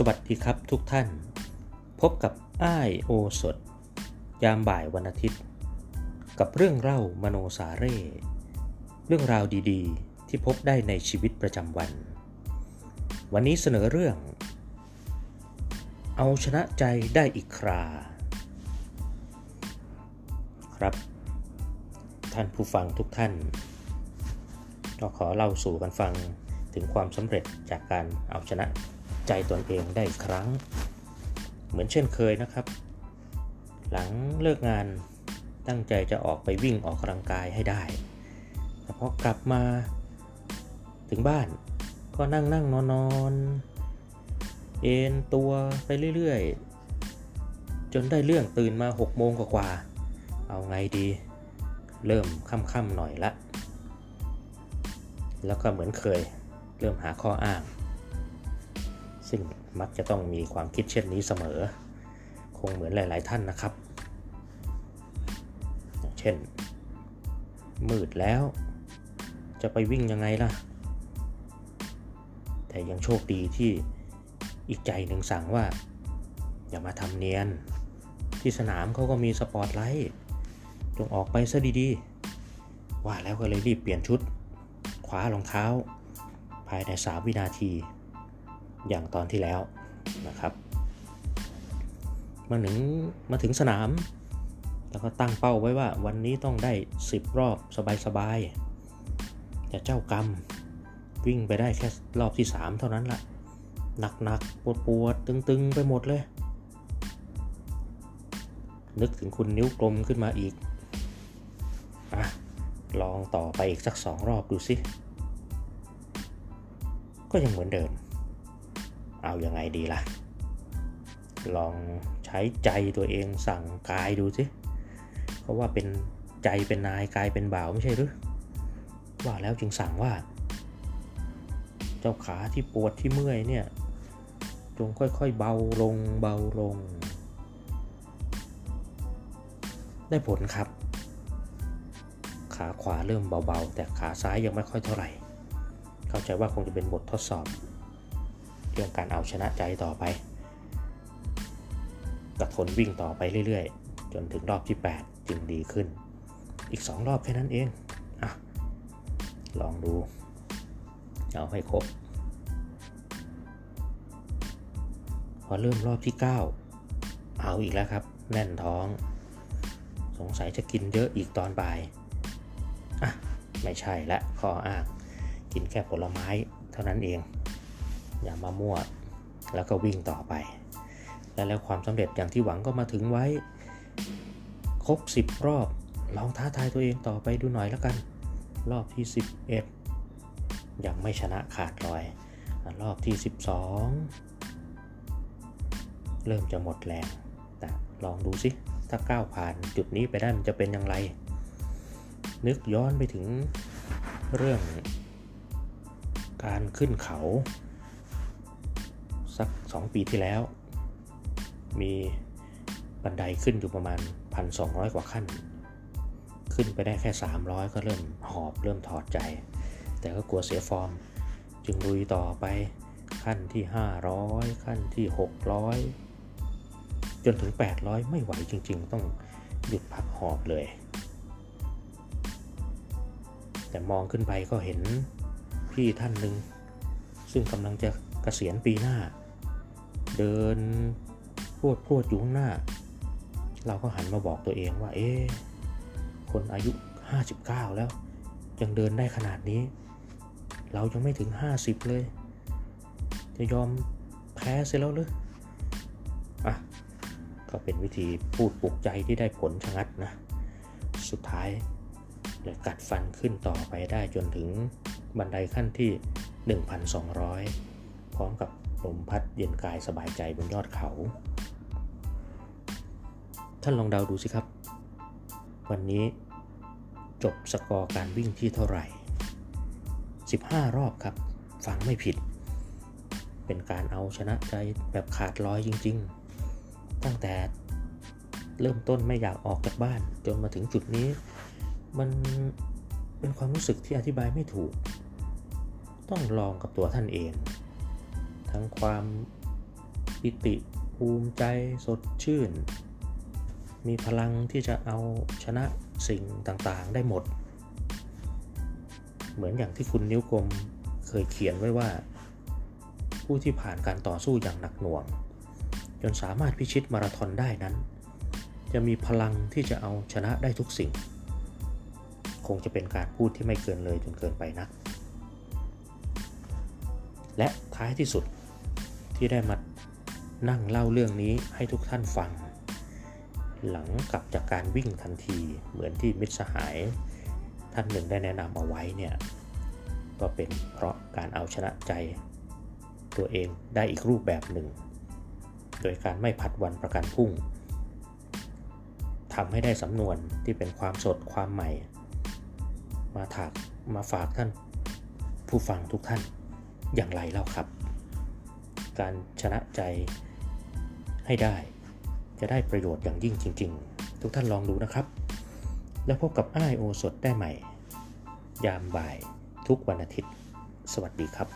สวัสดีครับทุกท่าน พบกับอ้ายโอสด ยามบ่ายวันอาทิตย์ กับเรื่องเล่ามโนสาเร่ เรื่องราวดีๆ ที่พบได้ในชีวิตประจำวัน วันนี้เสนอเรื่อง เอาชนะใจได้อีกครา ครับ ท่านผู้ฟังทุกท่าน ก็ขอเล่าสู่กันฟังถึงความสำเร็จจากการเอาชนะ ใจตนเองได้อีกครั้ง เหมือนเช่นเคยนะครับ หลังเลิกงานตั้งใจจะออกไปวิ่งออกกำลังกายให้ได้แต่พอกลับมาถึงบ้านก็นั่งนั่งนอนนอนเอนตัวไปเรื่อยๆ จนได้เรื่องตื่นมา6โมงกว่าๆเอาไงดี เริ่มค่ำๆหน่อยละ แล้วก็เหมือนเคย เริ่มหาข้ออ้าง ซึ่งมักจะต้องมีความคิดเช่นนี้เสมอ คงเหมือนหลาย ๆ ท่านนะครับอย่างเช่น มืดแล้ว จะไปวิ่งยังไงล่ะ แต่ยังโชคดีที่อีกใจหนึ่งสั่งว่า อย่ามาทำเนียน ที่สนามเขาก็มีสปอตไลท์จงออกไปซะดีๆ ว่าแล้วก็เลยรีบเปลี่ยนชุดคว้ารองเท้า ภายใน 3 วินาที อย่างตอนที่แล้วนะครับ มาถึงมาถึงสนาม แล้วก็ตั้งเป้าไว้ว่าวันนี้ต้องได้ 10 รอบสบายๆแต่เจ้ากรรมวิ่งไปได้แค่รอบที่ 3 เท่านั้นละหนักๆปวดๆตึงๆ ไปหมดเลย นึกถึงคุณนิ้วกลมขึ้นมาอีกอะลองต่อไปอีกสักสองรอบดูสิ ก็ยังเหมือนเดิม เอาอยัางไงดีล่ะ ลองใช้ใจตัวเองสั่งกายดูสิเพราะว่าเป็นใจเป็นนายกายเป็นบ่าวไม่ใช่หรือว่าแล้วจึงสั่งว่า เจ้าขาที่ปวดที่เมื่อยเนี่ยจงค่อยๆเบาลงเบาลง ได้ผลครับ ขาขวาเริ่มเบาๆ แต่ขาซ้ายยังไม่ค่อยเท่าไหร่ เข้าใจว่าคงจะเป็นบททดสอบ รื่องการเอาชนะใจต่อไปก็ทนวิ่งต่อไปเรื่อยๆ จนถึงรอบที่ 8 จึงดีขึ้น อีก 2 รอบแค่นั้นเองอะลองดู เอาให้ครบ พอเริ่มรอบที่ 9 เอาอีกแล้วครับ แน่นท้อง สงสัยจะกินเยอะอีกตอนบ่าย อะ ไม่ใช่ละข้ออ้าง กินแค่ผลไม้เท่านั้นเอง อย่ามามั่วแล้วก็วิ่งต่อไป และแล้วความสำเร็จอย่างที่หวังก็มาถึงไว้ ครบ 10 รอบ ลองท้าทายตัวเองต่อไปดูหน่อยแล้วกัน รอบที่ 11 ยังไม่ชนะขาดลอย รอบที่ 12 เริ่มจะหมดแรงแต่ลองดูสิถ้าก้าวผ่านจุดนี้ไปได้มันจะเป็นอย่างไร นึกย้อนไปถึงเรื่องการขึ้นเขา สัก 2 ปีที่แล้ว มีบันไดขึ้นอยู่ประมาณ 1,200 กว่าขั้น ขึ้นไปได้แค่ 300 ก็เริ่มหอบเริ่มถอดใจ แต่ก็กลัวเสียฟอร์ม จึงลุยต่อไปขั้นที่ 500 ขั้นที่ 600 จนถึง 800 ไม่ไหวจริง ๆ ต้องหยุดพักหอบเลย แต่มองขึ้นไปก็เห็นพี่ท่านหนึ่งซึ่งกำลังจะกะเกษียณปีหน้า เดินพรวดพรวดอยู่ข้างหน้า เราก็หันมาบอกตัวเองว่า เอ๊คนอายุ 59 แล้ว ยังเดินได้ขนาดนี้ เรายังไม่ถึง 50 เลย จะยอมแพ้เสียแล้วหรืออะ ก็เป็นวิธีพูดปลุกใจที่ได้ผลชะงัดนะ สุดท้ายเลยกัดฟันขึ้นต่อไปได้จนถึงบันไดขั้นที่ 1,200 พร้อมกับ ลมพัดเย็นกายสบายใจบนยอดเขา ท่านลองเดาดูสิครับ วันนี้จบสกอร์การวิ่งที่เท่าไหร่ 15 รอบครับ ฟังไม่ผิด เป็นการเอาชนะใจแบบขาดลอยจริงๆ ตั้งแต่เริ่มต้นไม่อยากออกจากบ้าน จนมาถึงจุดนี้ มันเป็นความรู้สึกที่อธิบายไม่ถูก ต้องลองกับตัวท่านเอง ทั้งความปิติภูมิใจสดชื่น มีพลังที่จะเอาชนะสิ่งต่างๆได้หมด เหมือนอย่างที่คุณนิ้วกลมเคยเขียนไว้ว่า ผู้ที่ผ่านการต่อสู้อย่างหนักหน่วง จนสามารถพิชิตมาราธอนได้นั้น จะมีพลังที่จะเอาชนะได้ทุกสิ่ง คงจะเป็นการพูดที่ไม่เกินเลยจนเกินไปนักและท้ายที่สุด ที่ได้มานั่งเล่าเรื่องนี้ให้ทุกท่านฟัง หลังกลับจากการวิ่งทันทีเหมือนที่มิตรสหายท่านหนึ่งได้แนะนำเอาไว้เนี่ยก็เป็นเพราะการเอาชนะใจ ตัวเองได้อีกรูปแบบหนึ่ง โดยการไม่ผัดวันประกันพรุ่งทำให้ได้สำนวนที่เป็นความสดความใหม่ มาถากมาฝากท่านผู้ฟังทุกท่านอย่างไรเล่าครับ การชนะใจให้ได้ จะได้ประโยชน์อย่างยิ่งจริง ๆ ทุกท่านลองดูนะครับ แล้วพบกับอ้ายโอสดได้ใหม่ ยามบ่ายทุกวันอาทิตย์ สวัสดีครับ